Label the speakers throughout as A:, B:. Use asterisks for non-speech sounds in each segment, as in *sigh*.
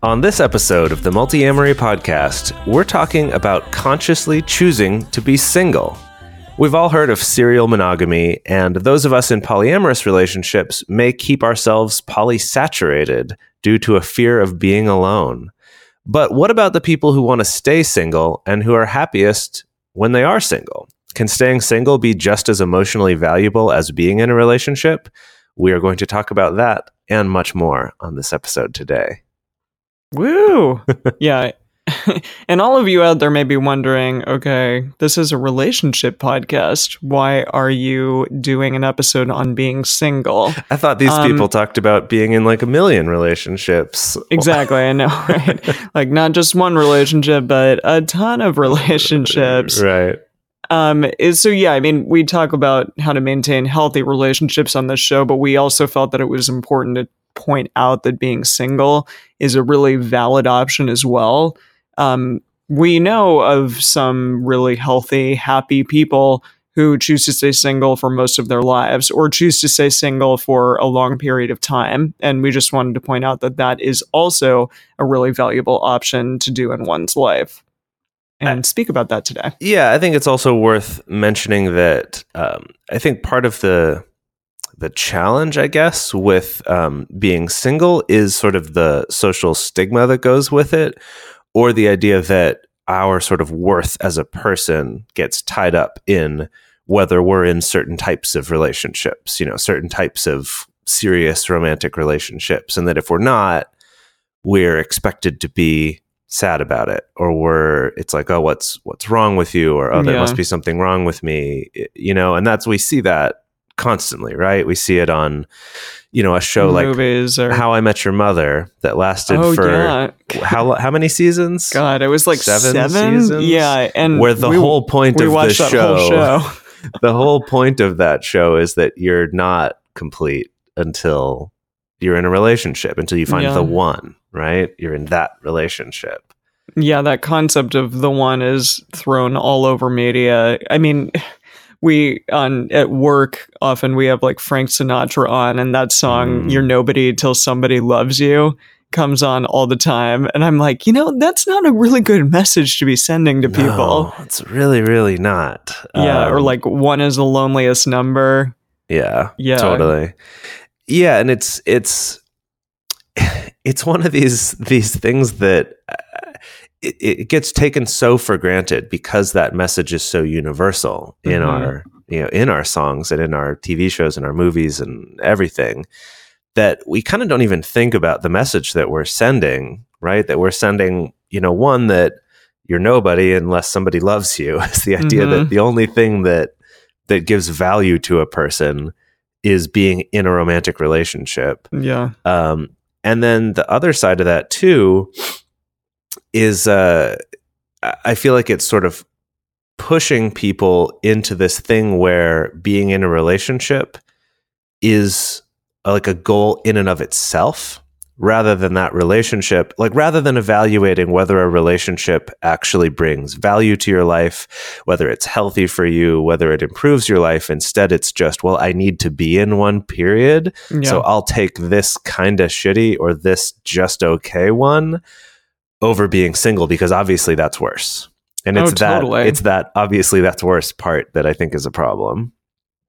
A: On this episode of the Multiamory Podcast, we're talking about consciously choosing to be single. We've all heard of serial monogamy, and those of us in polyamorous relationships may keep ourselves polysaturated due to a fear of being alone. But what about the people who want to stay single and who are happiest when they are single? Can staying single be just as emotionally valuable as being in a relationship? We are going to talk about that and much more on this episode today.
B: Woo! *laughs* yeah. *laughs* and all of you out there may be wondering okay, this is a relationship podcast. Why are you doing an episode on being single?
A: I thought these
B: Um,
A: people talked about being in like a million relationships.
B: Exactly, I know, *laughs* right? like not just one relationship, but a ton of relationships.
A: Right.
B: Um, is so yeah, I mean, we talk about how to maintain healthy relationships on this show, but we also felt that it was important to point out that being single is a really valid option as well. Um, we know of some really healthy, happy people who choose to stay single for most of their lives or choose to stay single for a long period of time. And we just wanted to point out that that is also a really valuable option to do in one's life and speak about that today.
A: Yeah, I think it's also worth mentioning that um, I think part of the the challenge, I guess, with um, being single is sort of the social stigma that goes with it, or the idea that our sort of worth as a person gets tied up in whether we're in certain types of relationships, you know, certain types of serious romantic relationships, and that if we're not, we're expected to be sad about it or we're it's like oh what's what's wrong with you or oh there
B: Yeah.
A: must be something wrong with me you know and that's we see that constantly right? We see it on you know a show like
B: or
A: how i met your mother that lasted
B: oh
A: for
B: yeah.
A: how how many seasons?
B: God it was like
A: Seven
B: seven,
A: seasons?
B: yeah and
A: where the
B: we-
A: whole point of the show,
B: whole show *laughs*
A: the whole point of that show is that you're not complete until you're in a relationship until you find
B: Yeah.
A: the one right? You're in that relationship.
B: Yeah that concept of the one is thrown all over media. I mean we on at work often we have like frank sinatra on and that song
A: Mm.
B: you're nobody till somebody loves you comes on all the time and i'm like you know that's not a really good message to be sending to people
A: No, it's really, really not.
B: yeah or
A: Um,
B: like one is the loneliest number
A: yeah,
B: Yeah.
A: totally. Yeah, and it's it's *sighs* it's one of these these things that it, it gets taken so for granted because that message is so universal in
B: Mhm.
A: our you know in our songs and in our TV shows and our movies and everything that we kind of don't even think about the message that we're sending, right? That we're sending, you know, one that you're nobody unless somebody loves you. *laughs* It's the idea
B: Mhm.
A: that the only thing that that gives value to a person is being in a romantic relationship.
B: yeah
A: Um, and then the other side of that too is uh, I- feel like it's sort of pushing people into this thing where being in a relationship is uh, like a goal in and of itself rather than that relationship like rather than evaluating whether a relationship actually brings value to your life whether it's healthy for you whether it improves your life instead it's just well i need to be in one period
B: yeah.
A: So I'll take this kind of shitty or this just okay one over being single because obviously that's worse. And
B: Oh,
A: it's that it's that obviously that's worse part that I think is a problem.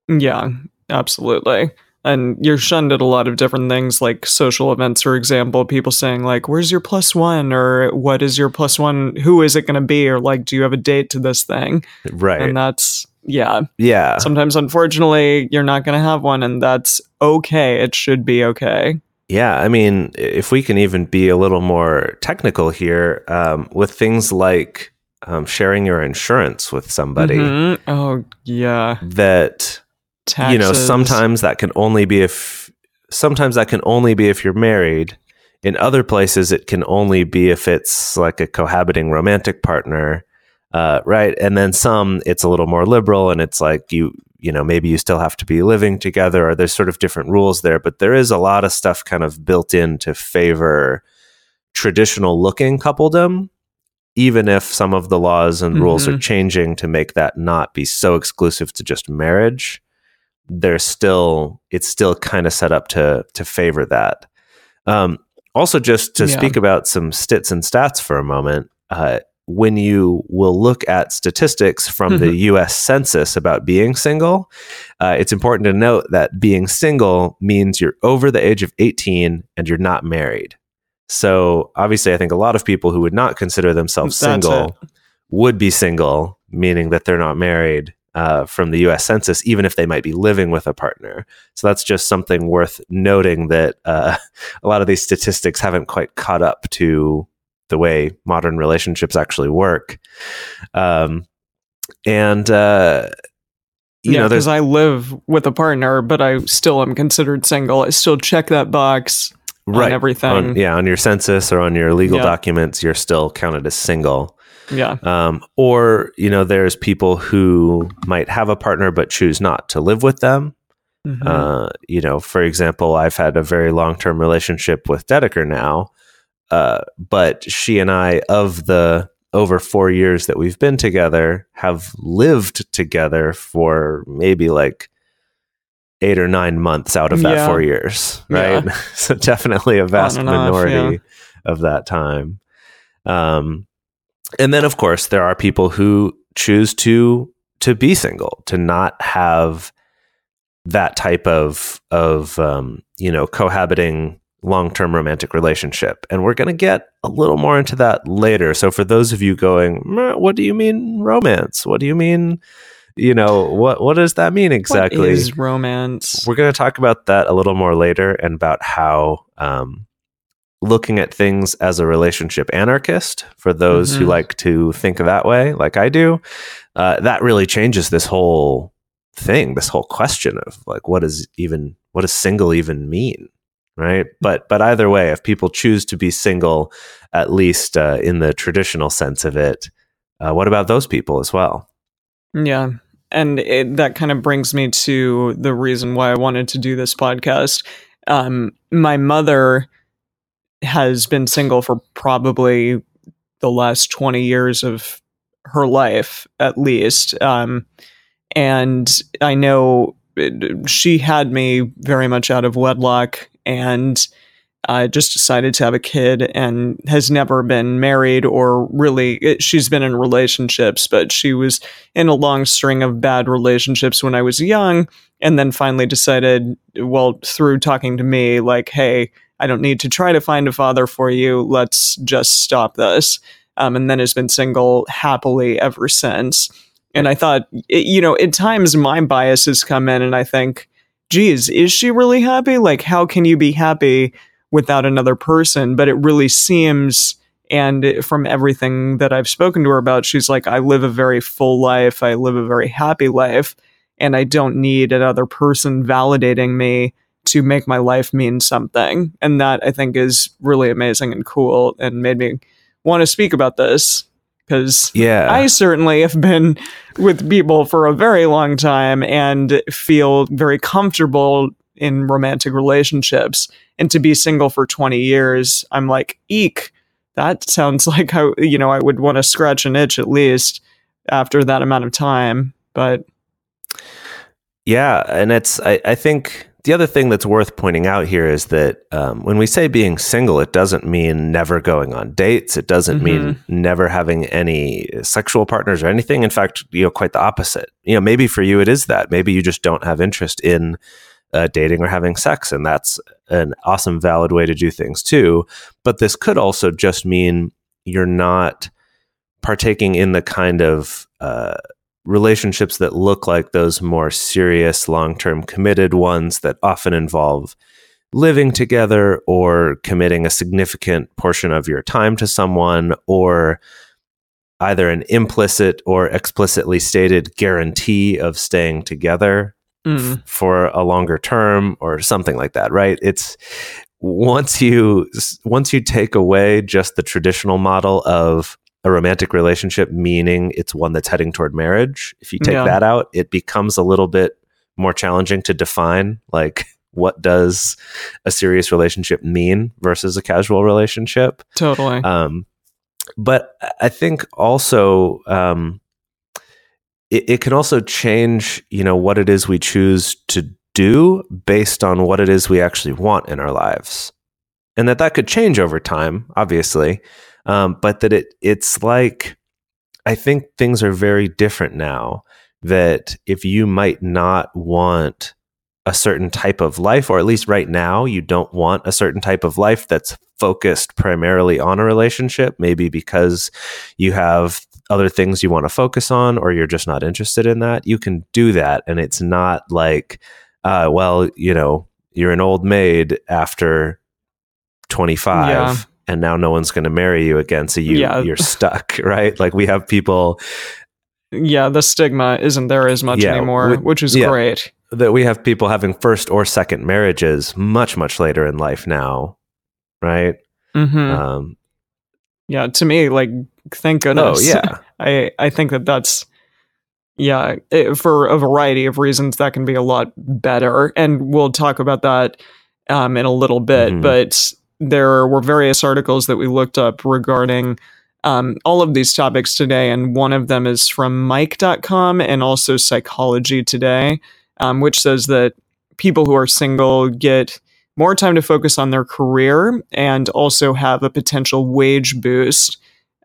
B: Yeah, absolutely. And you're shunned at a lot of different things, like social events, for example. People saying, like, where's your plus one? Or what is your plus one? Who is it going to be? Or, like, do you have a date to this thing?
A: Right.
B: And that's, yeah.
A: yeah.
B: Sometimes, unfortunately, you're not going to have one, and that's okay. It should be okay.
A: Yeah, I mean, if we can even be a little more technical here, um, with things like um, sharing your insurance with somebody
B: Mhm. Oh yeah,
A: that
B: taxes.
A: you know sometimes that can only be if sometimes that can only be if you're married in other places it can only be if it's like a cohabiting romantic partner uh, right and then some it's a little more liberal and it's like you you know maybe you still have to be living together or there's sort of different rules there but there is a lot of stuff kind of built in to favor traditional looking coupledom even if some of the laws and rules are
B: Mhm.
A: changing to make that not be so exclusive to just marriage there's still it's still kind of set up to to favor that um, also just to
B: Yeah.
A: speak about some stits and stats for a moment uh, when you will look at statistics from the us census about being single uh, it's important to note that being single means you're over the age of 18 and you're not married. So obviously i think a lot of people who would not consider themselves single would be single meaning that they're not married uh, from the us census even if they might be living with a partner. So that's just something worth noting that uh, *laughs* a lot of these statistics haven't quite caught up to the way modern relationships actually work um, and uh, you
B: yeah,
A: know
B: because I live with a partner, but I still am considered single. I still check that box on everything.
A: on, yeah on your census or on your legal
B: Yeah.
A: documents you're still counted as single
B: Yeah.
A: um, or you know there's people who might have a partner but choose not to live with them
B: Mhm.
A: uh, you know for example i've had a very long-term relationship with dedeker now uh, but she and i of the over four years that we've been together have lived together for maybe like eight or nine months out of that
B: Yeah.
A: four years
B: Yeah.
A: right *laughs* so definitely a vast
B: and off,
A: minority of that time um, and then of course there are people who choose to to be single to not have that type of of um, you know cohabiting long-term romantic relationship and we're going to get a little more into that later so for those of you going what do you mean romance what do you mean you know what what does that mean exactly
B: What is romance?
A: we're going to talk about that a little more later and about how um, looking at things as a relationship anarchist, for those who
B: Mhm.
A: like to think that way, like I do, uh, that really changes this whole thing, this whole question of like, what does even, what does single even mean? Right. But, but either way, if people choose to be single, at least uh, in the traditional sense of it, uh, what about those people as well?
B: Yeah. And it, that kind of brings me to the reason why I wanted to do this podcast. Um, my mother has been single for probably the last 20 years of her life, at least. Um, and I know she had me very much out of wedlock and uh, just decided to have a kid and has never been married or really it, she's been in relationships but she was in a long string of bad relationships when i was young and then finally decided well through talking to me like hey i don't need to try to find a father for you. Let's just stop this. Um, and then has been single happily ever since. And i thought it, you know at times my biases come in and i think geez is she really happy? Like how can you be happy without another person? But it really seems and from everything that I've spoken to her about she's like I live a very full life. I live a very happy life and I don't need another person validating me to make my life mean something. And that I think is really amazing and cool and made me want to speak about this because
A: Yeah.
B: I certainly have been with people for a very long time and feel very comfortable in romantic relationships. And to be single for 20 years, I'm like, eek, that sounds *laughs* like I, you know, I would want to scratch an itch at least after that amount of time. But
A: Yeah, and it's I, I think the other thing that's worth pointing out here is that um, when we say being single, it doesn't mean never going on dates. It doesn't mean never having any sexual partners or anything. In fact, you know, quite the opposite. You know, maybe for you it is that. Maybe you just don't have interest in uh, dating or having sex, and that's an awesome, valid way to do things too. But this could also just mean you're not partaking in the kind of uh, relationships that look like those more serious, long term committed ones that often involve living together or committing a significant portion of your time to someone or either an implicit or explicitly stated guarantee of staying together
B: Mm.
A: for a longer term or something like that right it's once you once you take away just the traditional model of a romantic relationship meaning it's one that's heading toward marriage if you take
B: Yeah.
A: that out it becomes a little bit more challenging to define like what does a serious relationship mean versus a casual relationship
B: Totally.
A: um, but I think also um, it, it can also change, you know, what it is we choose to do based on what it is we actually want in our lives, and that that could change over time, obviously. Um, but that it it's like I think things are very different now. That if you might not want a certain type of life, or at least right now, you don't want a certain type of life that's focused primarily on a relationship, maybe because you have other things you want to focus on, or you're just not interested in that, you can do that. And it's not like, uh, well, you know, you're an old maid after 25.
B: Yeah.
A: And now no one's going to marry you again, so you
B: Yeah.
A: you're stuck, *laughs* right? Like we have people
B: yeah, the stigma isn't there as much
A: Yeah,
B: anymore,
A: we-
B: which is
A: yeah.
B: great.
A: that we have people having first or second marriages much much later in life now, right?
B: hmm
A: Um,
B: yeah, to me, like, thank
A: oh
B: goodness.
A: yeah, *laughs*
B: I I think that that's yeah it, for a variety of reasons that can be a lot better, and we'll talk about that um, in a little bit.
A: Mhm.
B: But there were various articles that we looked up regarding um, all of these topics today, and one of them is from Mic.com and also Psychology Today, um, which says that people who are single get more time to focus on their career and also have a potential wage boost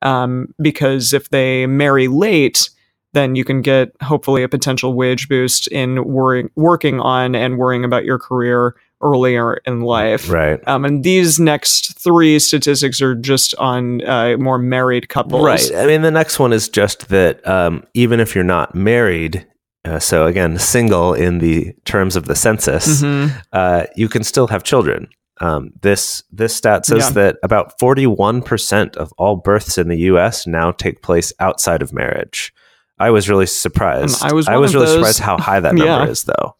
B: um, because if they marry late, then you can get hopefully a potential wage boost in worrying, working on and worrying about your career earlier in life.
A: right.
B: Um, and these next three statistics are just on uh, more married couples.
A: Right. I mean, the next one is just that um, even if you're not married, uh, so again, single in the terms of the census,
B: Mhm.
A: uh, you can still have children. Um, this this stat says
B: Yeah.
A: that about 41% of all births in the U.S. now take place outside of marriage. I was really surprised.
B: Um, I was
A: I was really
B: those.
A: surprised how high that *laughs* number
B: Yeah.
A: is, though.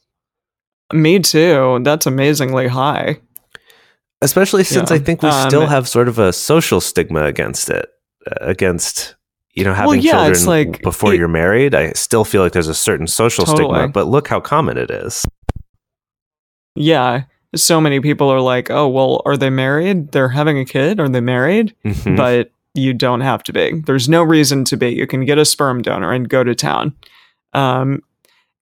B: Me too. That's amazingly high.
A: Especially since
B: Yeah.
A: I think we
B: Um,
A: still have sort of a social stigma against it, uh, against you know having
B: yeah,
A: children
B: it's like-
A: before
B: it-
A: you're married. I still feel like there's a certain social
B: Totally.
A: stigma, but look how common it is.
B: Yeah. So many people are like, oh, well, are they married? They're having a kid? Are they married?
A: Mhm.
B: but you don't have to be. There's no reason to be. You can get a sperm donor and go to town. Um,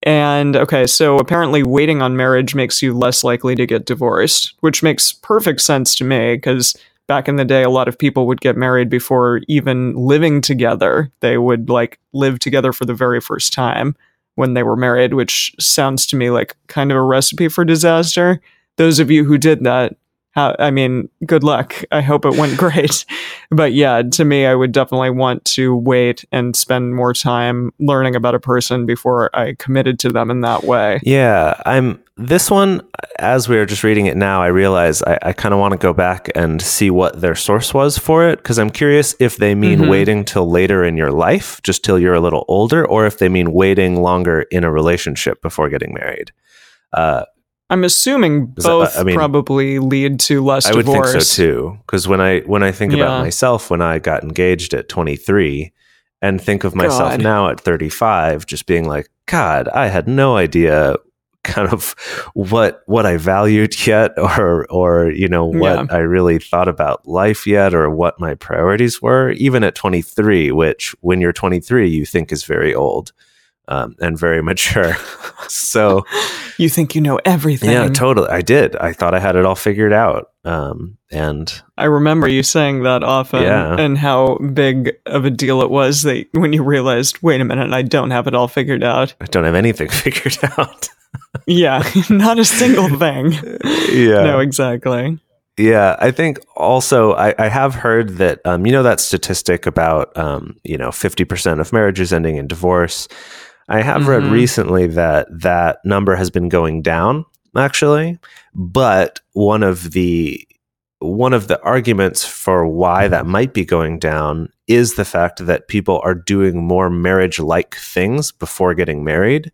B: and okay, so apparently waiting on marriage makes you less likely to get divorced, which makes perfect sense to me because back in the day, a lot of people would get married before even living together. They would like live together for the very first time when they were married, which sounds to me like kind of a recipe for disaster. Those of you who did that, how, I mean, good luck. I hope it went *laughs* great. but yeah, to me, I would definitely want to wait and spend more time learning about a person before I committed to them in that way.
A: Yeah, I'm this one. As we were just reading it now, I realize I, I kind of want to go back and see what their source was for it because I'm curious if they mean
B: Mhm.
A: waiting till later in your life, just till you're a little older, or if they mean waiting longer in a relationship before getting married. Uh,
B: I'm assuming
A: uh,
B: both
A: I mean-
B: probably lead to less
A: I would
B: divorce.
A: think so too. Because when I when I think
B: Yeah.
A: about myself, when I got engaged at 23, and think of myself
B: God.
A: now at 35, just being like, God, I had no idea *laughs* kind of what what I valued yet, *laughs* or or you know what
B: Yeah.
A: I really thought about life yet, or what my priorities were. Even at 23, which when you're 23, you think is very old. Um, and very mature. *laughs* so
B: You think you know everything.
A: yeah, totally. I did. I thought I had it all figured out. Um, and
B: I remember you saying that often
A: Yeah.
B: and how big of a deal it was that when you realized, wait a minute, I don't have it all figured out.
A: I don't have anything *laughs* figured out.
B: Yeah, *laughs* not a single thing.
A: yeah.
B: No, exactly.
A: Yeah. I think also I, I have heard that um, you know that statistic about um, you know, fifty percent of marriages ending in divorce. I have read
B: Mhm.
A: recently that that number has been going down, actually. But one of the one of the arguments for why that might be going down is the fact that people are doing more marriage like things before getting married,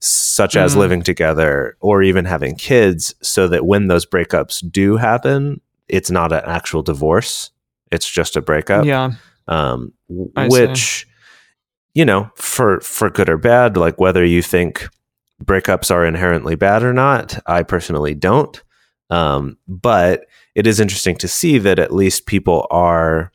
A: such as
B: Mm.
A: living together or even having kids, so that when those breakups do happen, it's not an actual divorce, it's just a breakup
B: Yeah.
A: um, w-
B: I see.
A: which you know for for good or bad like whether you think breakups are inherently bad or not i personally don't um, but it is interesting to see that at least people are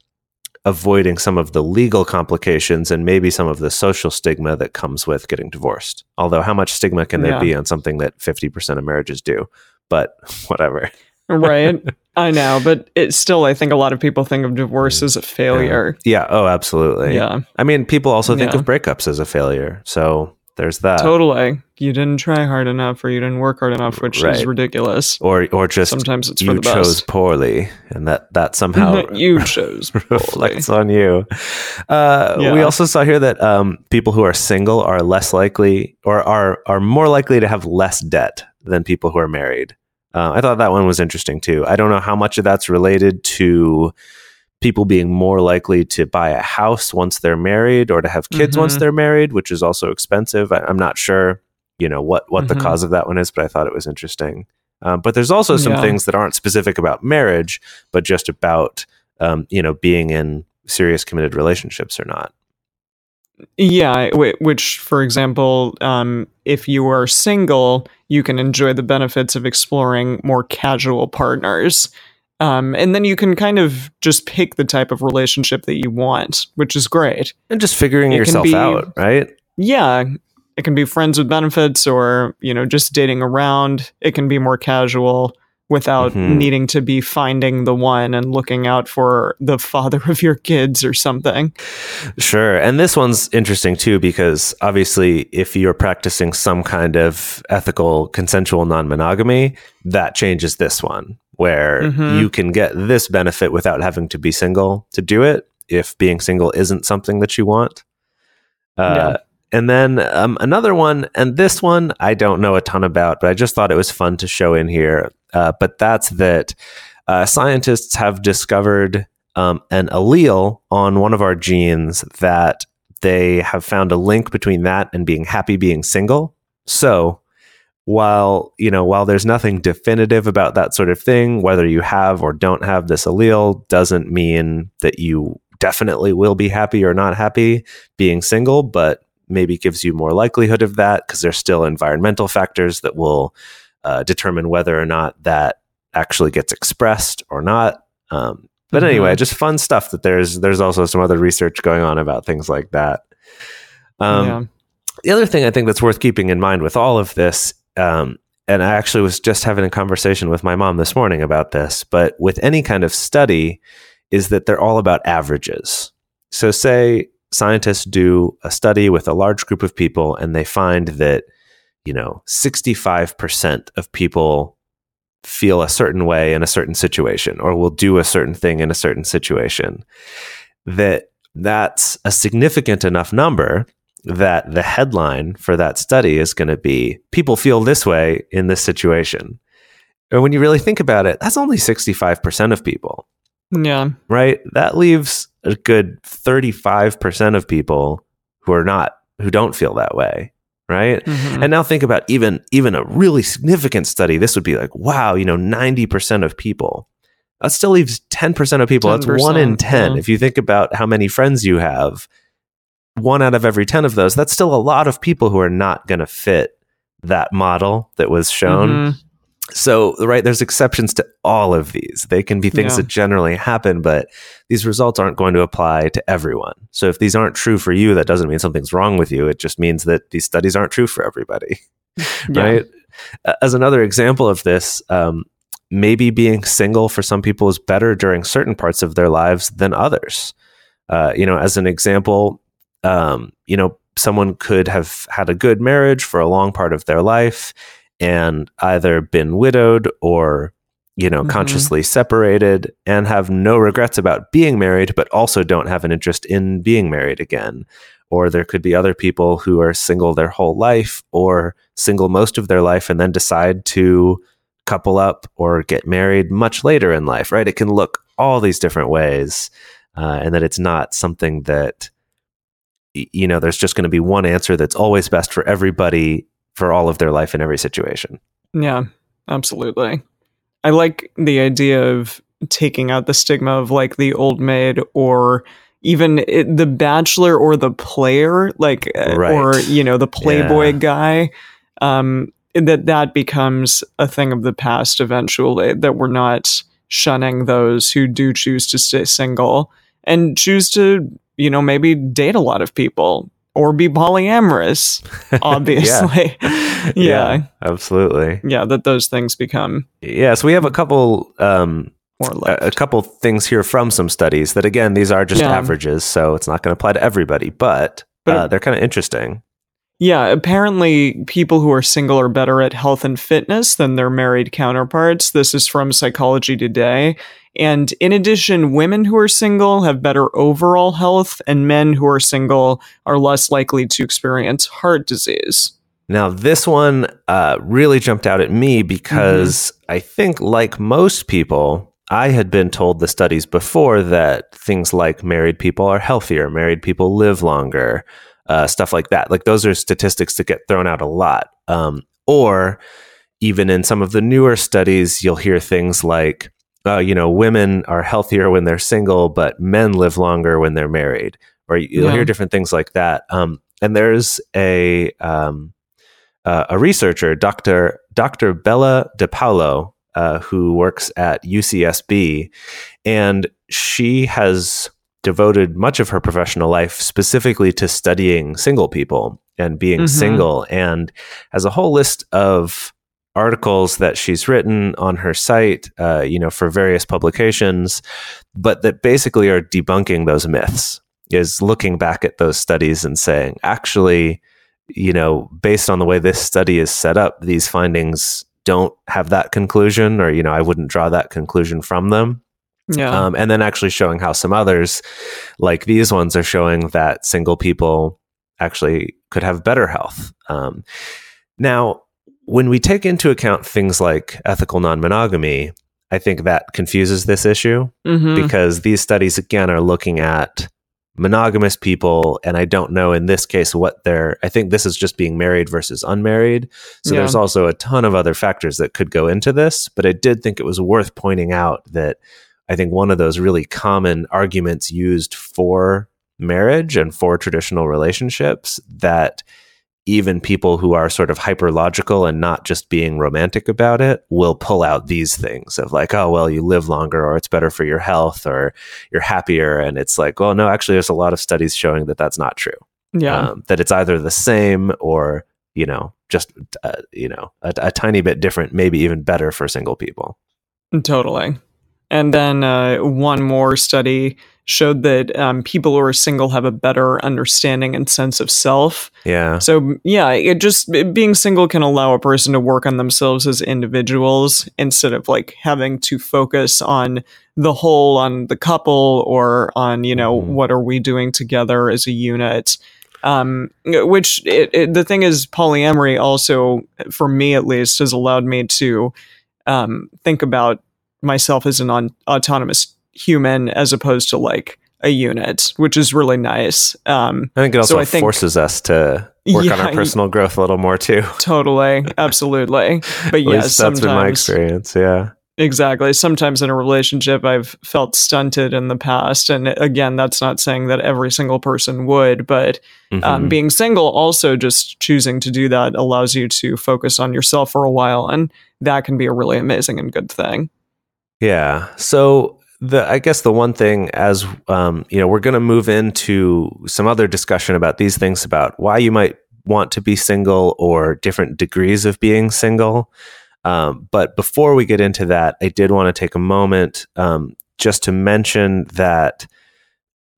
A: avoiding some of the legal complications and maybe some of the social stigma that comes with getting divorced although how much stigma can there
B: Yeah.
A: be on something that 50% of marriages do but *laughs* whatever
B: Right. *laughs* I know, but it's still I think a lot of people think of divorce as a failure.
A: yeah oh absolutely
B: Yeah.
A: i mean people also think
B: Yeah.
A: of breakups as a failure so there's that
B: totally. You didn't try hard enough or you didn't work hard enough, which is ridiculous.
A: or or just
B: Sometimes it's for
A: you
B: the
A: chose poorly and that that somehow *laughs*
B: you chose *laughs* poorly.
A: reflects on you uh, we also saw here that um, people who are single are less likely or are are more likely to have less debt than people who are married uh, i thought that one was interesting too i don't know how much of that's related to people being more likely to buy a house once they're married or to have kids once
B: Mhm.
A: they're married which is also expensive I, i'm not sure you know what what the
B: Mhm.
A: cause of that one is but i thought it was interesting um, but there's also some
B: Yeah.
A: things that aren't specific about marriage but just about um, you know being in serious committed relationships or not
B: Yeah, which, for example, um, if you are single, you can enjoy the benefits of exploring more casual partners. Um, and then you can kind of just pick the type of relationship that you want, which is great.
A: and just figuring
B: It
A: yourself
B: be-
A: out right
B: Yeah, it can be friends with benefits or, you know, just dating around. It can be more casual without
A: Mhm.
B: needing to be finding the one and looking out for the father of your kids or something.
A: Sure. And this one's interesting too, because obviously, if you're practicing some kind of ethical, consensual non monogamy, that changes this one, where
B: Mhm.
A: you can get this benefit without having to be single to do it if being single isn't something that you want. Uh,
B: Yeah.
A: And then um, another one, and this one I don't know a ton about, but I just thought it was fun to show in here. Uh, but that's that uh, scientists have discovered um, an allele on one of our genes that they have found a link between that and being happy being single. So while you know while there's nothing definitive about that sort of thing, whether you have or don't have this allele doesn't mean that you definitely will be happy or not happy being single, but maybe gives you more likelihood of that because there's still environmental factors that will uh, determine whether or not that actually gets expressed or not. Um, but
B: Mhm.
A: anyway, just fun stuff that there's there's also some other research going on about things like that. Um,
B: yeah.
A: the other thing I think that's worth keeping in mind with all of this, um, and I actually was just having a conversation with my mom this morning about this, but with any kind of study, is that they're all about averages. So, say scientists do a study with a large group of people and they find that, you know, 65% of people feel a certain way in a certain situation or will do a certain thing in a certain situation that that's a significant enough number that the headline for that study is going to be people feel this way in this situation. And when you really think about it, that's only 65% of people,
B: Yeah.
A: right? That leaves a good 35% of people who are not who don't feel that way, right?
B: Mhm.
A: And now think about even even a really significant study. This would be like, wow, you know, 90% of people. That still leaves 10% of people. That's one in
B: 10%,
A: 10.
B: yeah.
A: If you think about how many friends you have, one out of every 10 of those, that's still a lot of people who are not going to fit that model that was shown.
B: Mhm.
A: So, right, there's exceptions to all of these. They can be things
B: Yeah.
A: that generally happen, but these results aren't going to apply to everyone. So, if these aren't true for you, that doesn't mean something's wrong with you. It just means that these studies aren't true for everybody, *laughs* *laughs*
B: Yeah.
A: right? As another example of this, um, maybe being single for some people is better during certain parts of their lives than others. Uh, you know, as an example, um, you know, someone could have had a good marriage for a long part of their life and either been widowed or you know
B: Mhm.
A: consciously separated and have no regrets about being married but also don't have an interest in being married again or there could be other people who are single their whole life or single most of their life and then decide to couple up or get married much later in life, right? It can look all these different ways, uh, and that it's not something that you know. There's just going to be one answer that's always best for everybody for all of their life in every situation.
B: Yeah, absolutely. I like the idea of taking out the stigma of like the old maid or even it, the bachelor or the player, like, uh,
A: Right.
B: or, you know, the playboy
A: Yeah.
B: guy. Um, that that becomes a thing of the past eventually, that we're not shunning those who do choose to stay single and choose to, you know, maybe date a lot of people or be polyamorous, *laughs* obviously. *laughs* yeah.
A: absolutely.
B: yeah that those things become
A: Yeah, so we have a couple um, a, a couple things here from some studies that again these are just
B: Yeah.
A: averages, so it's not going to apply to everybody, but,
B: But-
A: uh, they're kind of interesting.
B: yeah apparently people who are single are better at health and fitness than their married counterparts this is from psychology today and in addition women who are single have better overall health and men who are single are less likely to experience heart disease
A: Now, this one uh, really jumped out at me because I think, like most people, I had been told the studies before that things like married people are healthier, married people live longer, uh, stuff like that. Like those are statistics that get thrown out a lot. Um, or even in some of the newer studies, you'll hear things like, uh, you know, women are healthier when they're single, but men live longer when they're married. Or you'll
B: Yeah.
A: hear different things like that. Um, and there's a um, uh, a researcher, Dr. Dr. Bella DePaulo, uh, who works at UCSB, and she has devoted much of her professional life specifically to studying single people and being
B: Mhm.
A: single, and has a whole list of articles that she's written on her site, uh, you know, for various publications, but that basically are debunking those myths. Is looking back at those studies and saying, actually, you know, based on the way this study is set up, these findings don't have that conclusion, or, you know, I wouldn't draw that conclusion from them.
B: yeah
A: Um, and then actually showing how some others, like these ones, are showing that single people actually could have better health. Um, now, when we take into account things like ethical non monogamy, I think that confuses this issue
B: Mhm.
A: because these studies again are looking at monogamous people and i don't know in this case what they're i think this is just being married versus unmarried so
B: Yeah.
A: there's also a ton of other factors that could go into this but i did think it was worth pointing out that i think one of those really common arguments used for marriage and for traditional relationships that even people who are sort of hyperlogical and not just being romantic about it will pull out these things of like, oh, well, you live longer or it's better for your health or you're happier. And it's like, well, no, actually, there's a lot of studies showing that that's not true.
B: yeah
A: Um, that it's either the same or, you know, just, uh, you know, a, a tiny bit different, maybe even better for single people.
B: Totally. And then uh, one more study showed that um, people who are single have a better understanding and sense of self.
A: Yeah.
B: So, yeah, it just it- being single can allow a person to work on themselves as individuals instead of like having to focus on the whole, on the couple, or on, you know,
A: Mhm.
B: what are we doing together as a unit. Um, which it, it, the thing is, polyamory also, for me at least, has allowed me to um, think about myself as an on- autonomous human as opposed to like a unit, which is really nice. Um,
A: I think it also
B: So think-
A: forces us to work on our personal growth a little more too. *laughs*
B: totally, absolutely. But yes,
A: that's been my experience. Yeah.
B: exactly. Sometimes in a relationship, I've felt stunted in the past, and again, that's not saying that every single person would, but um,
A: Mhm.
B: being single, also just choosing to do that allows you to focus on yourself for a while, and that can be a really amazing and good thing.
A: Yeah. So the I guess the one thing as um, you know, we're going to move into some other discussion about these things about why you might want to be single or different degrees of being single. Um, but before we get into that, I did want to take a moment um, just to mention that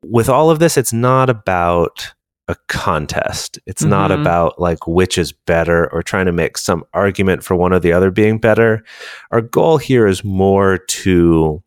A: with all of this, it's not about a contest. It's not
B: Mhm.
A: about like which is better or trying to make some argument for one or the other being better. Our goal here is more to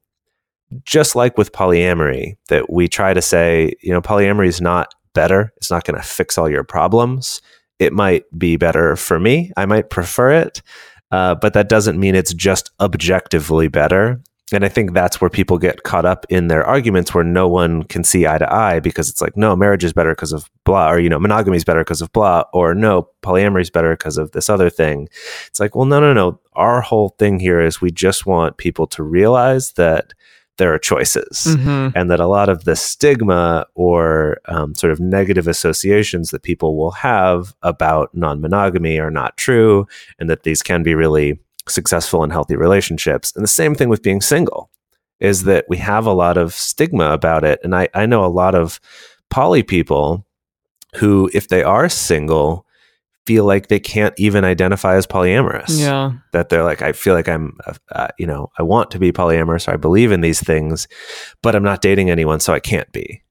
A: just like with polyamory, that we try to say, you know, polyamory is not better. It's not going to fix all your problems. It might be better for me. I might prefer it. uh, but that doesn't mean it's just objectively better. And I think that's where people get caught up in their arguments where no one can see eye to eye because it's like, no, marriage is better because of blah, or, you know, monogamy is better because of blah, or no, polyamory is better because of this other thing. It's like, well, no, no, no. Our whole thing here is we just want people to realize that there are choices
B: Mhm.
A: and that a lot of the stigma or um, sort of negative associations that people will have about non monogamy are not true, and that these can be really successful and healthy relationships. And the same thing with being single is that we have a lot of stigma about it. And I, I know a lot of poly people who, if they are single, feel like they can't even identify as polyamorous
B: Yeah.
A: that they're like, I feel like I'm, uh, uh, you know, I want to be polyamorous or I believe in these things, but I'm not dating anyone, so I can't be.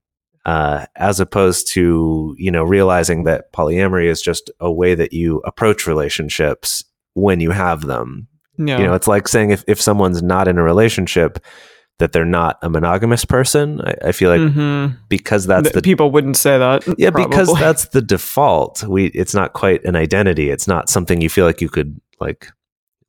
A: Uh, as opposed to, you know, realizing that polyamory is just a way that you approach relationships when you have them.
B: Yeah.
A: You know, it's like saying if, if someone's not in a relationship, that they're not a monogamous person. I, I feel like
B: Mhm.
A: because that's
B: Th-
A: the
B: people wouldn't say that. *laughs*
A: yeah, because that's the default. We it's not quite an identity. It's not something you feel like you could like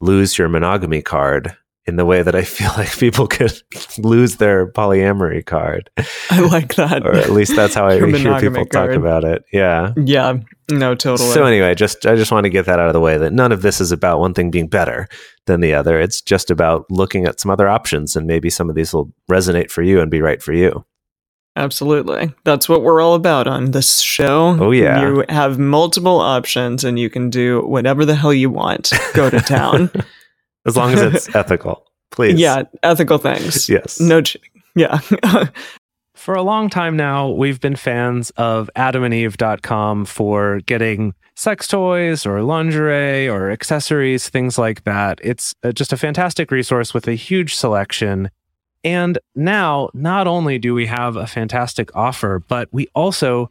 A: lose your monogamy card in the way that I *laughs* feel like people could *laughs* lose their polyamory card.
B: I like that.
A: Or at least that's how I *laughs* hear people
B: monogamy
A: talk about it. Yeah.
B: yeah. No, totally.
A: So anyway, just I just want to get that out of the way that none of this is about one thing being better than the other. It's just about looking at some other options and maybe some of these will resonate for you and be right for you.
B: Absolutely. That's what we're all about on this show.
A: Oh, yeah.
B: You have multiple options and you can do whatever the hell you want. Go to town.
A: As long as it's *laughs* ethical. Please.
B: yeah, ethical things.
A: Yes.
B: No cheating. Yeah. *laughs*
C: For a long time now, we've been fans of adamandeve.com for getting sex toys or lingerie or accessories, things like that. It's uh, just a fantastic resource with a huge selection. And now, not only do we have a fantastic offer, but we also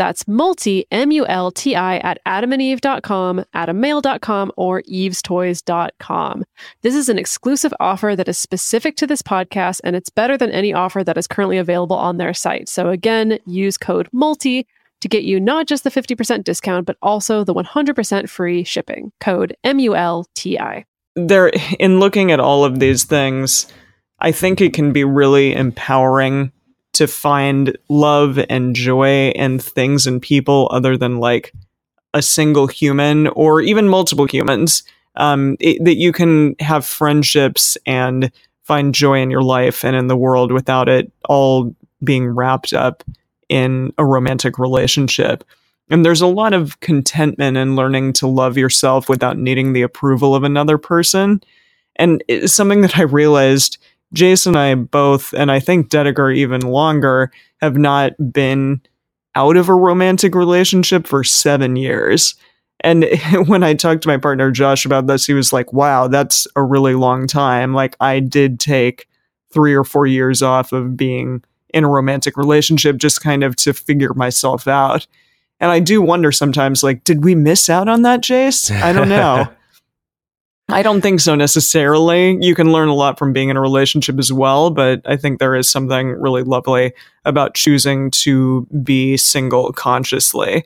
D: That's multi, M U L T I, at adamandeve.com, adammale.com, or evestoys.com. This is an exclusive offer that is specific to this podcast, and it's better than any offer that is currently available on their site. So again, use code MULTI to get you not just the 50% discount, but also the 100% free shipping. Code M U L T I.
B: there in looking at all of these things i think it can be really empowering to find love and joy and things and people other than like a single human or even multiple humans um, it, that you can have friendships and find joy in your life and in the world without it all being wrapped up in a romantic relationship and there's a lot of contentment in learning to love yourself without needing the approval of another person. And it's something that I realized Jason and I both, and I think Dedeker even longer, have not been out of a romantic relationship for seven years. And *laughs* when I talked to my partner Josh about this, he was like, wow, that's a really long time. Like, I did take three or four years off of being in a romantic relationship just kind of to figure myself out. And I do wonder sometimes, like, did we miss out on that, Jase? I don't know. *laughs* I don't think so necessarily. You can learn a lot from being in a relationship as well, but I think there is something really lovely about choosing to be single consciously.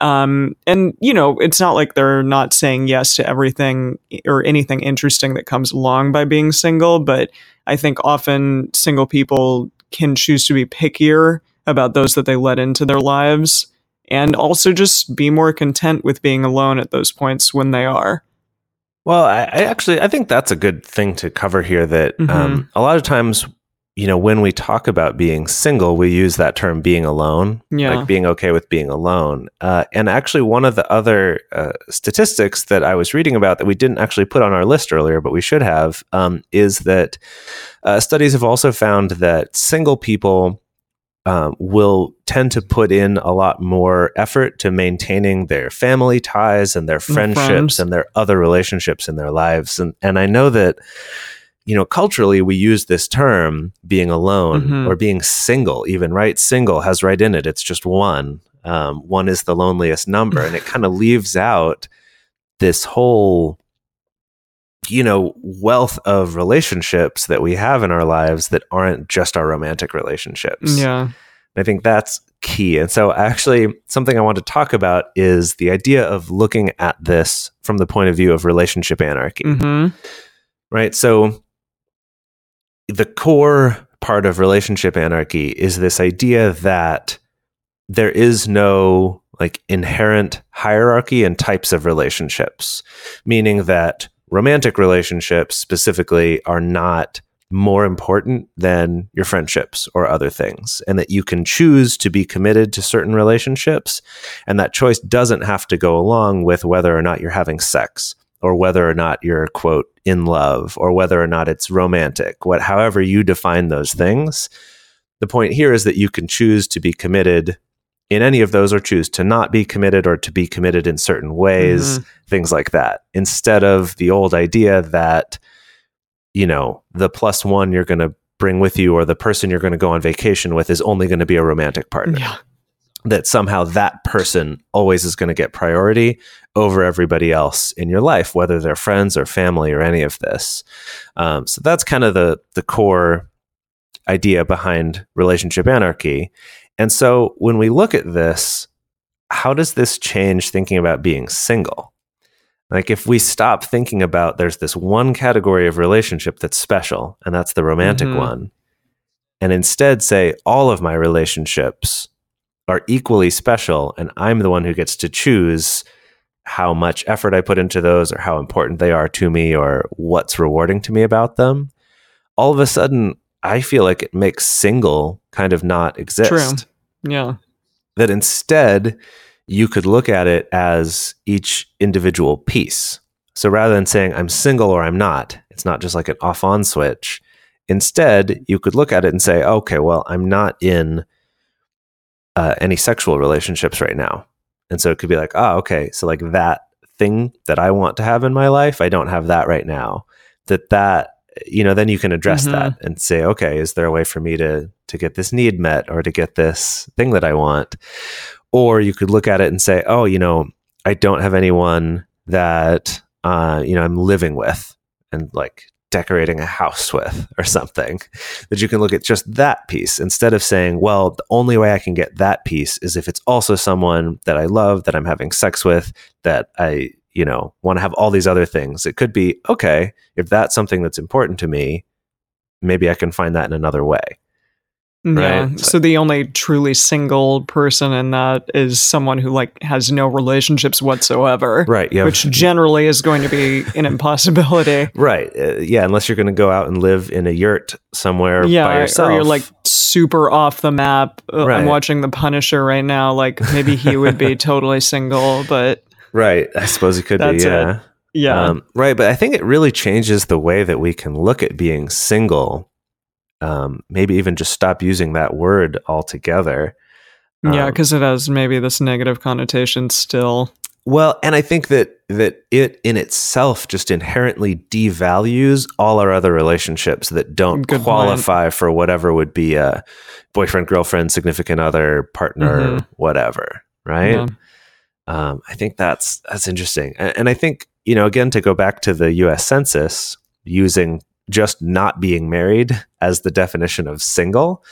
B: Um, and, you know, it's not like they're not saying yes to everything or anything interesting that comes along by being single, but I think often single people can choose to be pickier about those that they let into their lives and also just be more content with being alone at those points when they are.
A: Well, I, I actually I think that's a good thing to cover here. That um, a lot of times, you know, when we talk about being single, we use that term being alone,
B: Yeah.
A: like being okay with being alone. Uh, and actually, one of the other uh, statistics that I was reading about that we didn't actually put on our list earlier, but we should have, um, is that uh, studies have also found that single people um, will tend to put in a lot more effort to maintaining their family ties and their friendships
B: friends.
A: and their other relationships in their lives. And and I know that you know culturally we use this term being alone
B: Mhm.
A: or being single even right single has right in it it's just one um, one is the loneliest number and it kind of leaves out this whole you know wealth of relationships that we have in our lives that aren't just our romantic relationships
B: Yeah.
A: I think that's key. And so, actually, something I want to talk about is the idea of looking at this from the point of view of relationship anarchy,
B: hmm
A: right? So, the core part of relationship anarchy is this idea that there is no like inherent hierarchy and types of relationships, meaning that romantic relationships specifically are not more important than your friendships or other things, and that you can choose to be committed to certain relationships. And that choice doesn't have to go along with whether or not you're having sex or whether or not you're, quote, in love or whether or not it's romantic, what, however you define those things. The point here is that you can choose to be committed in any of those or choose to not be committed or to be committed in certain ways, things like that, instead of the old idea that, you know, the plus one you're going to bring with you or the person you're going to go on vacation with is only going to be a romantic partner.
B: Yeah.
A: That somehow that person always is going to get priority over everybody else in your life, whether they're friends or family or any of this. Um, so that's kind of the the core idea behind relationship anarchy. And so when we look at this, how does this change thinking about being single? Like if we stop thinking about there's this one category of relationship that's special, and that's the romantic
B: Mhm.
A: one, and instead say all of my relationships are equally special, and I'm the one who gets to choose how much effort I put into those or how important they are to me or what's rewarding to me about them. All of a sudden, I feel like it makes single kind of not exist
B: True. Yeah.
A: that instead you could look at it as each individual piece. So rather than saying I'm single or I'm not, it's not just like an off on switch. Instead, you could look at it and say, okay, well, I'm not in uh, any sexual relationships right now. And so it could be like, oh, okay, so like that thing that I want to have in my life, I don't have that right now. That that you know, then you can address
B: Mhm.
A: that and say, okay, is there a way for me to to get this need met or to get this thing that I want? Or you could look at it and say, oh, you know, I don't have anyone that uh, you know I'm living with and like decorating a house with or something that you can look at just that piece instead of saying well the only way i can get that piece is if it's also someone that i love that i'm having sex with that i you know want to have all these other things it could be okay if that's something that's important to me maybe i can find that in another way
B: Yeah.
A: Right.
B: So the only truly single person in that is someone who like has no relationships whatsoever.
A: right yeah
B: Which generally is going to be an impossibility. *laughs*
A: right uh, yeah unless you're going to go out and live in a yurt somewhere
B: yeah,
A: by yourself
B: or you're like super off the map. Uh,
A: Right.
B: I'm watching The Punisher right now. Like maybe he would be *laughs* totally single, but
A: right i suppose it could be
B: it.
A: yeah
B: yeah,
A: Um, right, but I think it really changes the way that we can look at being single. Um, maybe even just stop using that word altogether.
B: yeah,
A: um,
B: because it has maybe this negative connotation still.
A: Well, and I think that that it in itself just inherently devalues all our other relationships that don't
B: Good point.
A: qualify for whatever would be a boyfriend, girlfriend, significant other, partner,
B: Mhm.
A: whatever. Right.
B: Yeah.
A: Um, I think that's that's interesting, and, and I think you know again to go back to the U.S. Census using just not being married as the definition of single.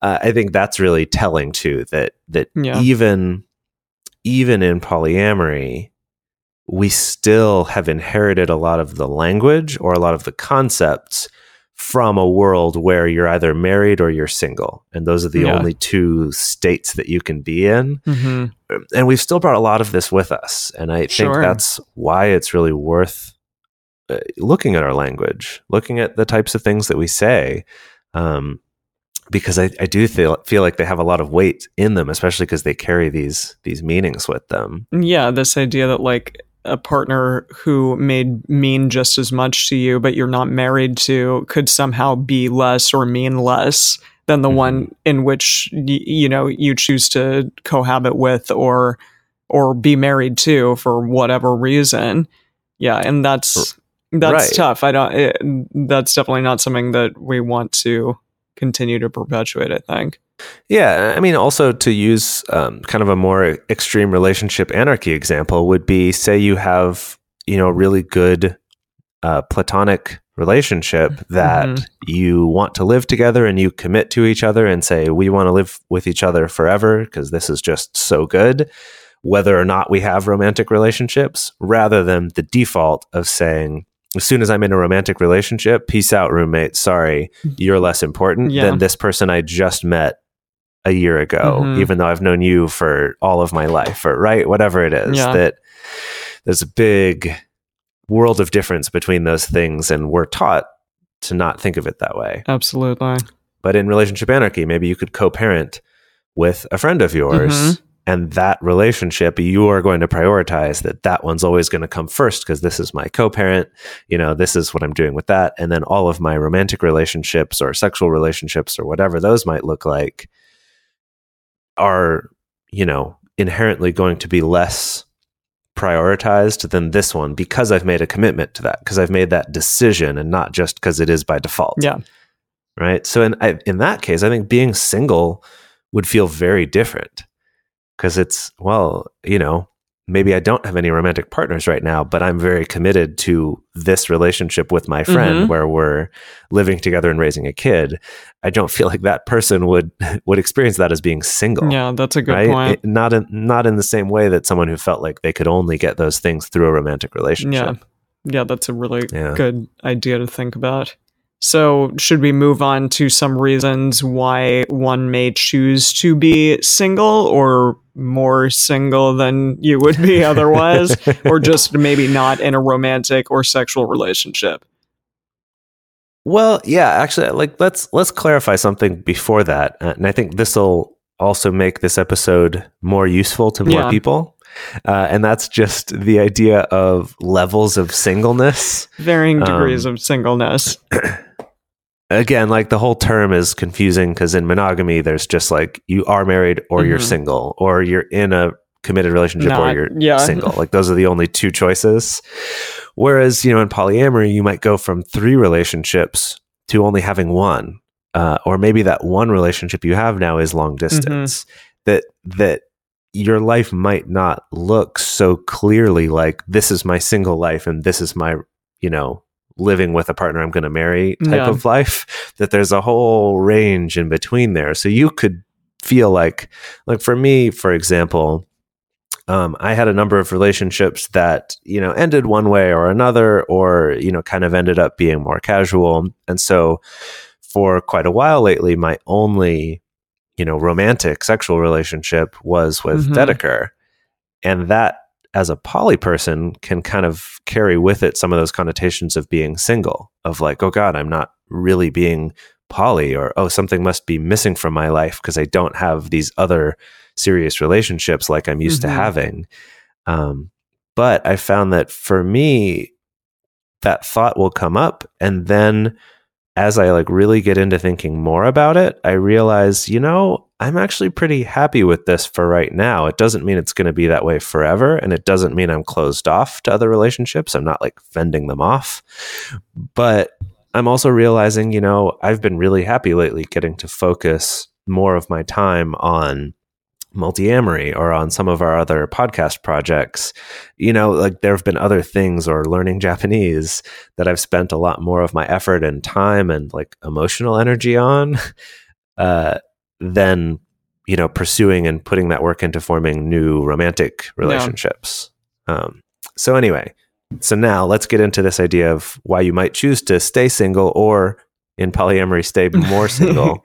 A: Uh, I think that's really telling too. That that
B: Yeah.
A: even even in polyamory, we still have inherited a lot of the language or a lot of the concepts from a world where you're either married or you're single, and those are the
B: Yeah.
A: only two states that you can be in.
B: Hmm
A: and we've still brought a lot of this with us. And i think that's why it's really worth uh, looking at our language looking at the types of things that we say Um, because I, I do feel feel like they have a lot of weight in them, especially because they carry these these meanings with them.
B: Yeah, this idea that like a partner who made mean just as much to you, but you're not married to, could somehow be less or mean less than the
A: Mhm.
B: one in which y- you know you choose to cohabit with or or be married to for whatever reason. Yeah, and that's that's
A: Right.
B: tough. I don't. It, that's definitely not something that we want to continue to perpetuate. I think.
A: Yeah, I mean, also to use um, kind of a more extreme relationship anarchy example would be, say, you have you know a really good uh, platonic relationship that
B: Mhm.
A: you want to live together and you commit to each other and say we want to live with each other forever because this is just so good whether or not we have romantic relationships rather than the default of saying as soon as i'm in a romantic relationship peace out roommate sorry you're less important
B: Yeah.
A: than this person i just met a year ago
B: Mhm.
A: even though i've known you for all of my life or right whatever it is
B: Yeah.
A: that there's a big world of difference between those things and we're taught to not think of it that way
B: Absolutely.
A: but in relationship anarchy maybe you could co-parent with a friend of yours
B: Mhm.
A: And that relationship you are going to prioritize that that one's always going to come first because this is my co-parent you know this is what i'm doing with that and then all of my romantic relationships or sexual relationships or whatever those might look like are you know inherently going to be less prioritized than this one because i've made a commitment to that because i've made that decision and not just because it is by default.
B: Yeah.
A: right? So in I, in that case i think being single would feel very different because it's well you know maybe i don't have any romantic partners right now but i'm very committed to this relationship with my friend
B: Mhm.
A: where we're living together and raising a kid i don't feel like that person would *laughs* would experience that as being single
B: Yeah, that's a good
A: right
B: point.
A: It- not in not in the same way that someone who felt like they could only get those things through a romantic relationship
B: Yeah, that's a really
A: Yeah.
B: good idea to think about. So, should we move on to some reasons why one may choose to be single or more single than you would be *laughs* otherwise, or just maybe not in a romantic or sexual relationship?
A: Well, yeah, actually, like let's let's clarify something before that, uh, and I think this will also make this episode more useful to more
B: Yeah.
A: people. Uh, and that's just the idea of levels of singleness.
B: Varying
A: Um,
B: degrees of singleness. *clears throat*
A: Again, like the whole term is confusing because in monogamy, there's just like you are married or you're
B: Mhm.
A: single, or you're in a committed relationship or you're
B: yeah.
A: single. *laughs* Like those are the only two choices. Whereas, you know, in polyamory, you might go from three relationships to only having one. Uh, or maybe that one relationship you have now is long distance. That that your life might not look so clearly like this is my single life and this is my, you know, living with a partner I'm going to marry type
B: Yeah.
A: of life. That there's a whole range in between there. So you could feel like, like for me, for example, um, I had a number of relationships that you know ended one way or another, or you know, kind of ended up being more casual. And so, for quite a while lately, my only you know romantic sexual relationship was with
B: Mhm.
A: Dedeker, and that as a poly person can kind of carry with it some of those connotations of being single, of like, oh God, I'm not really being poly, or oh, something must be missing from my life because I don't have these other serious relationships like I'm used
B: Mhm.
A: to having. Um, but I found that for me, that thought will come up, and then as I like really get into thinking more about it, I realize, you know, I'm actually pretty happy with this for right now. It doesn't mean it's going to be that way forever, and it doesn't mean I'm closed off to other relationships. I'm not like fending them off, but I'm also realizing, you know, I've been really happy lately getting to focus more of my time on multiamory or on some of our other podcast projects. You know like there have been other things or learning *laughs* japanese that i've spent a lot more of my effort and time and like emotional energy on *laughs* uh than you know pursuing and putting that work into forming new romantic relationships. Um so anyway so now let's get into this idea of why you might choose to stay single or in polyamory stay *laughs* more single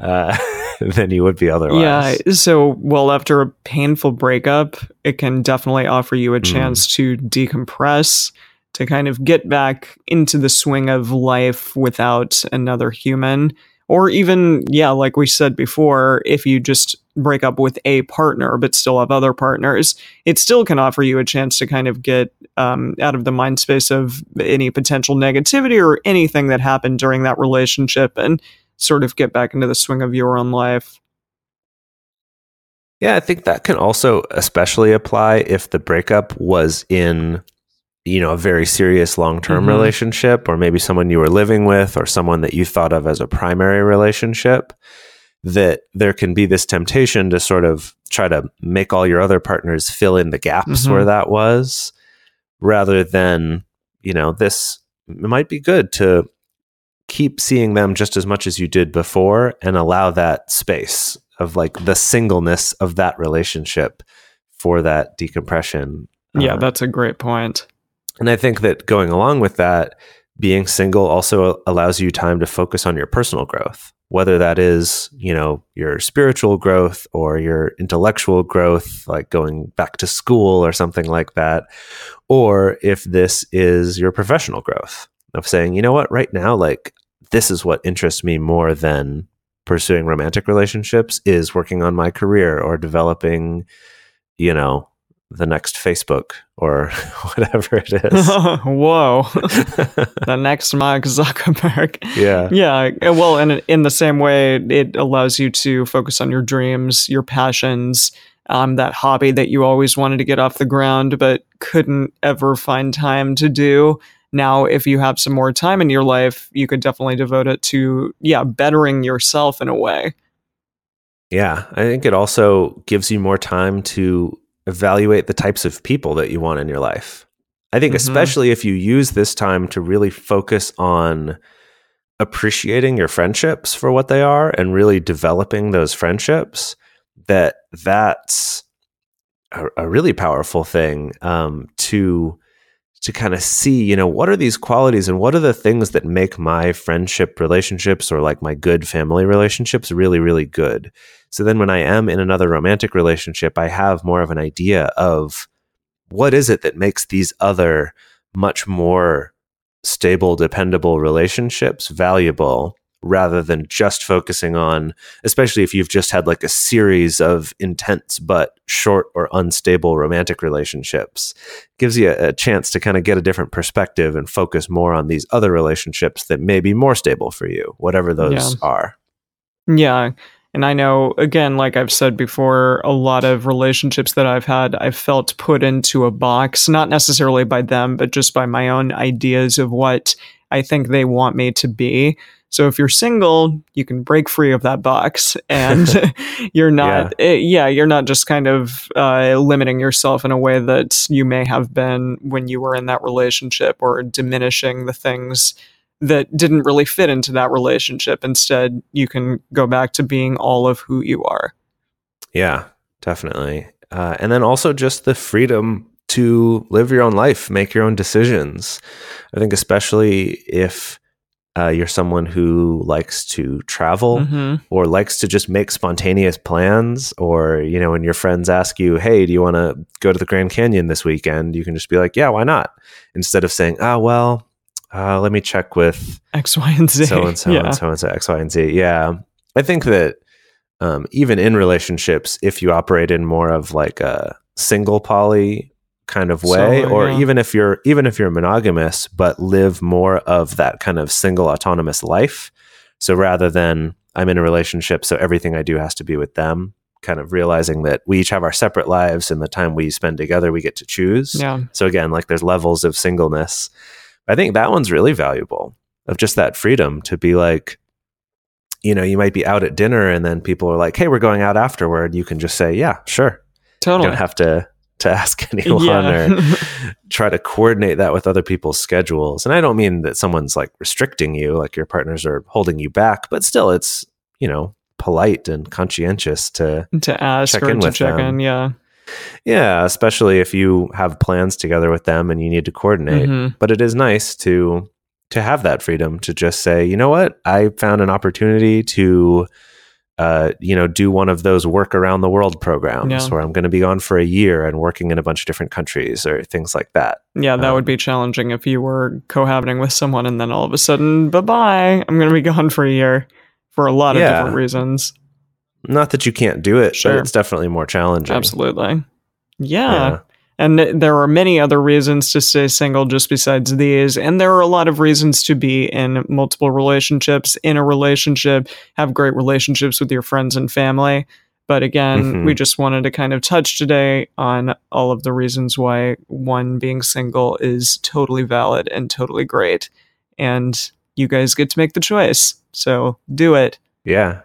A: uh, *laughs* than you would be otherwise.
B: Yeah. So, well, after a painful breakup, it can definitely offer you a
A: Mm.
B: chance to decompress to kind of get back into the swing of life without another human. Or even, yeah, like we said before, if you just break up with a partner but still have other partners, it still can offer you a chance to kind of get um, out of the mind space of any potential negativity or anything that happened during that relationship and sort of get back into the swing of your own life.
A: Yeah, I think that can also especially apply if the breakup was in you know a very serious long-term
B: Mhm.
A: relationship or maybe someone you were living with or someone that you thought of as a primary relationship that there can be this temptation to sort of try to make all your other partners fill in the gaps
B: Mhm.
A: where that was rather than you know this it might be good to keep seeing them just as much as you did before and allow that space of like the singleness of that relationship for that decompression.
B: Yeah,
A: Uh,
B: that's a great point.
A: and I think that going along with that, being single also allows you time to focus on your personal growth, whether that is, you know, your spiritual growth or your intellectual growth, like going back to school or something like that, or if this is your professional growth of saying, you know what, right now, like this is what interests me more than pursuing romantic relationships is working on my career or developing, you know, the next Facebook or *laughs* whatever it *laughs* is.
B: Whoa. *laughs* the next Mark Zuckerberg.
A: yeah.
B: Yeah, well, and in the same way, it allows you to focus on your dreams, your passions, um, that hobby that you always wanted to get off the ground but couldn't ever find time to do. Now, if you have some more time in your life, you could definitely devote it to, yeah, bettering yourself in a way.
A: Yeah. I think it also gives you more time to evaluate the types of people that you want in your life. I think,
B: Mhm.
A: especially if you use this time to really focus on appreciating your friendships for what they are and really developing those friendships, that that's a, a really powerful thing um, to to kind of see, you know, what are these qualities and what are the things that make my friendship relationships or like my good family relationships really, really good. So then when I am in another romantic relationship, I have more of an idea of what is it that makes these other much more stable, dependable relationships valuable rather than just focusing on, especially if you've just had like a series of intense but short or unstable romantic relationships, gives you a, a chance to kind of get a different perspective and focus more on these other relationships that may be more stable for you, whatever those
B: Yeah.
A: are.
B: Yeah. And I know, again, like I've said before, a lot of relationships that I've had, I've felt put into a box, not necessarily by them, but just by my own ideas of what I think they want me to be. So if you're single, you can break free of that box *laughs* and *laughs* you're not, yeah. yeah, you're not just kind of uh, limiting yourself in a way that you may have been when you were in that relationship or diminishing the things that didn't really fit into that relationship. Instead, you can go back to being all of who you are.
A: Yeah, definitely. Uh, and then also just the freedom to live your own life, make your own decisions. I think, especially if uh, you're someone who likes to travel
B: Mm-hmm.
A: or likes to just make spontaneous plans, or, you know, when your friends ask you, hey, do you want to go to the Grand Canyon this weekend? You can just be like, yeah, why not? Instead of saying, ah, well, uh, let me check with
B: X, Y, and Z.
A: so and so and so and so X, Y, and Z. Yeah, I think that um, even in relationships, if you operate in more of like a single poly kind of way,
B: Solo,
A: or
B: yeah.
A: even if you're even if you're monogamous, but live more of that kind of single autonomous life. So rather than I'm in a relationship, so everything I do has to be with them. Kind of realizing that we each have our separate lives, and the time we spend together, we get to choose.
B: Yeah.
A: So again, like there's levels of singleness. I think that one's really valuable of just that freedom to be like, you know, you might be out at dinner and then people are like, hey, we're going out afterward. You can just say, yeah, sure. You
B: Totally.
A: don't have to to ask *laughs* anyone
B: Yeah.
A: or *laughs* try to coordinate that with other people's schedules. And I don't mean that someone's like restricting you, like your partners are holding you back, but still it's, you know, polite and conscientious to
B: to ask
A: Check
B: or
A: in
B: to
A: with
B: check
A: them.
B: in. Yeah.
A: yeah, especially if you have plans together with them and you need to coordinate.
B: Mhm.
A: But it is nice to to have that freedom to just say, you know what, I found an opportunity to uh, you know, do one of those work around the world programs
B: Yeah.
A: where I'm going to be gone for a year and working in a bunch of different countries or things like that.
B: Yeah, that
A: Um,
B: would be challenging if you were cohabiting with someone and then all of a sudden, bye bye, I'm going to be gone for a year for a lot of
A: Yeah.
B: different reasons.
A: Not that you can't do it,
B: Sure.
A: but it's definitely more challenging.
B: Absolutely. Yeah.
A: Yeah.
B: And there are many other reasons to stay single just besides these. And there are a lot of reasons to be in multiple relationships, in a relationship, have great relationships with your friends and family. But again,
A: Mhm.
B: we just wanted to kind of touch today on all of the reasons why one being single is totally valid and totally great. And you guys get to make the choice. So do it.
A: Yeah.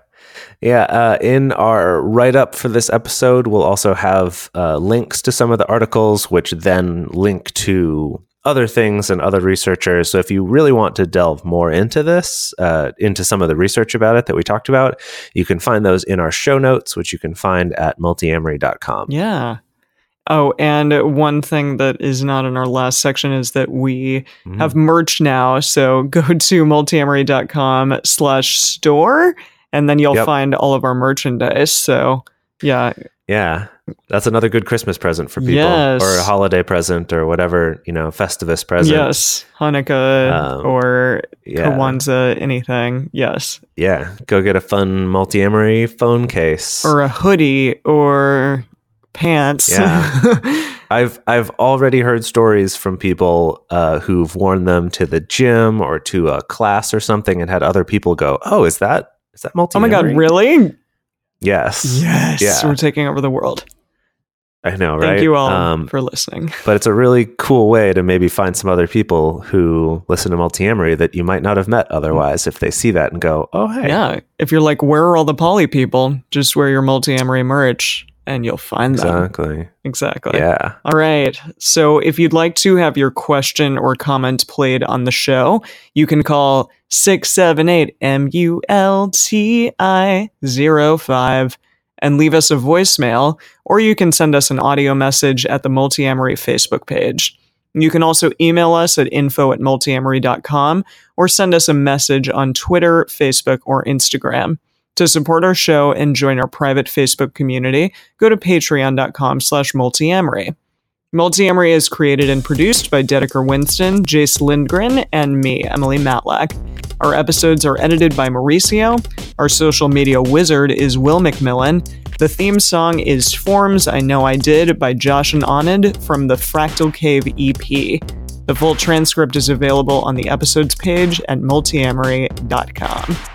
A: Yeah. Uh, in our write up for this episode, we'll also have uh, links to some of the articles, which then link to other things and other researchers. So if you really want to delve more into this, uh, into some of the research about it that we talked about, you can find those in our show notes, which you can find at multiamory.com.
B: Yeah. Oh, and one thing that is not in our last section is that we
A: Mhm.
B: have merch now. So go to multiamory.com slash store and then you'll
A: Yep.
B: find all of our merchandise. So yeah,
A: Yeah. That's another good Christmas present for people
B: Yes.
A: or a holiday present or whatever, you know, Festivus present.
B: yes, Hanukkah
A: Um,
B: or
A: Yeah.
B: Kwanzaa, anything. Yes.
A: Yeah. Go get a fun Multiamory phone case.
B: Or a hoodie or pants.
A: Yeah. *laughs* I've I've already heard stories from people uh, who've worn them to the gym or to a class or something, and had other people go, "Oh, is that is that multi?"
B: oh my God, really?
A: Yes,
B: Yes.
A: Yeah.
B: We're taking over the world.
A: I know, right?
B: Thank you all
A: Um,
B: for listening.
A: but it's a really cool way to maybe find some other people who listen to Multiamory that you might not have met otherwise if they see that and go, "Oh, hey,
B: Yeah. If you're like, where are all the poly people? Just wear your Multiamory merch and you'll find them.
A: exactly,
B: Exactly.
A: yeah."
B: All right. So if you'd like to have your question or comment played on the show, you can call 678 MULTI 05 and leave us a voicemail, or you can send us an audio message at the Multiamory Facebook page. You can also email us at info at multiamory.com or send us a message on Twitter, Facebook, or Instagram. To support our show and join our private Facebook community, go to patreon.com slash multiamory. Multiamory is created and produced by Dedeker Winston, Jase Lindgren, and me, Emily Matlack. Our episodes are edited by Mauricio. Our social media wizard is Will McMillan. The theme song is Forms I Know I Did by Josh and Anand from the Fractal Cave EP. The full transcript is available on the episodes page at multiamory.com.